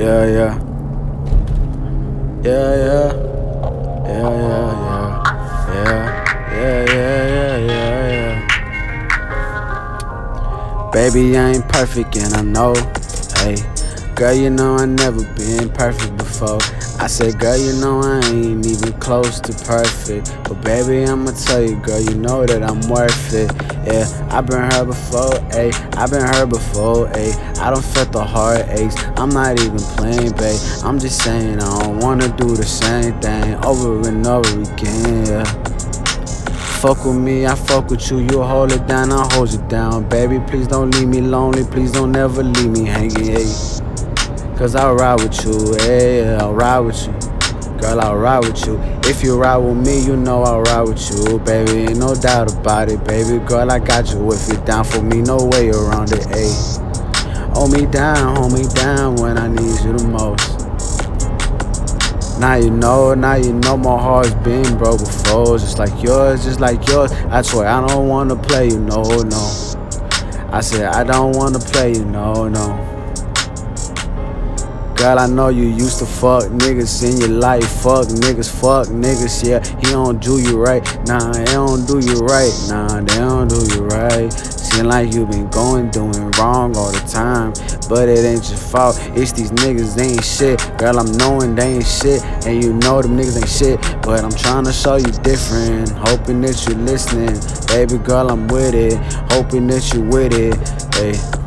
Yeah, yeah. Yeah, yeah. Yeah, yeah, yeah. Yeah, yeah, yeah, yeah, yeah. Baby, I ain't perfect and I know. Hey, girl, you know I never been perfect before. I said, girl, you know I ain't even close to perfect. But baby, I'ma tell you, girl, you know that I'm worth it. Yeah, I've been hurt before, ayy. I've been hurt before, ayy. I don't felt the heartaches. I'm not even playing, babe. I'm just saying I don't wanna do the same thing over and over again, yeah. Fuck with me, I fuck with you. You hold it down, I hold you down. Baby, please don't leave me lonely. Please don't ever leave me hanging, ayy. Cause I'll ride with you, yeah, I'll ride with you. Girl, I'll ride with you. If you ride with me, you know I'll ride with you, baby. Ain't no doubt about it, baby. Girl, I got you. If you're down for me, no way around it, ayy. Hold me down, hold me down when I need you the most. Now you know, now you know my heart's been broke before. Just like yours, just like yours. I swear I don't wanna play you, no, no. I said I don't wanna play you, no, no. Girl, I know you used to fuck niggas in your life. Fuck niggas, fuck niggas, yeah. He don't do you right. Nah, he don't do you right. Nah, they don't do you right. Seem like you been going, doing wrong all the time. But it ain't your fault. It's these niggas, they ain't shit. Girl, I'm knowing they ain't shit. And you know them niggas ain't shit. But I'm trying to show you different. Hoping that you listening. Baby girl, I'm with it. Hoping that you with it. Hey.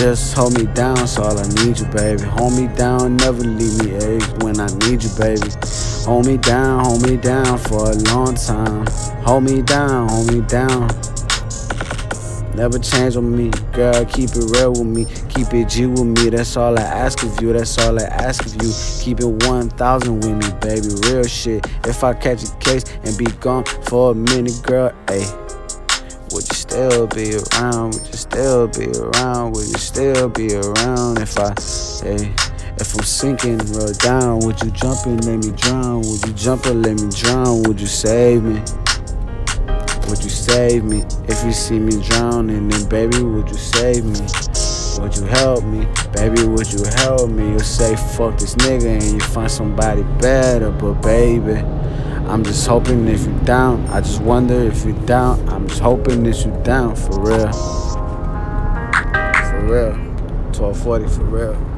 Just hold me down, that's all I need you, baby. Hold me down, never leave me, eh, when I need you, baby. Hold me down, hold me down for a long time. Hold me down, hold me down. Never change on me, girl. Keep it real with me. Keep it G with me. That's all I ask of you. That's all I ask of you. Keep it 1,000 with me, baby. Real shit. If I catch a case and be gone for a minute, girl, ayy. Still be around? Would you still be around? Would you still be around if I, hey, if I'm sinking real down? Would you jump and let me drown? Would you jump and let me drown? Would you save me? Would you save me if you see me drowning? Then baby, would you save me? Would you help me? Baby, would you help me? You'll say fuck this nigga and you find somebody better, but baby. I'm just hoping if you're down. I just wonder if you're down. I'm just hoping that you're down for real. For real. 1240 for real.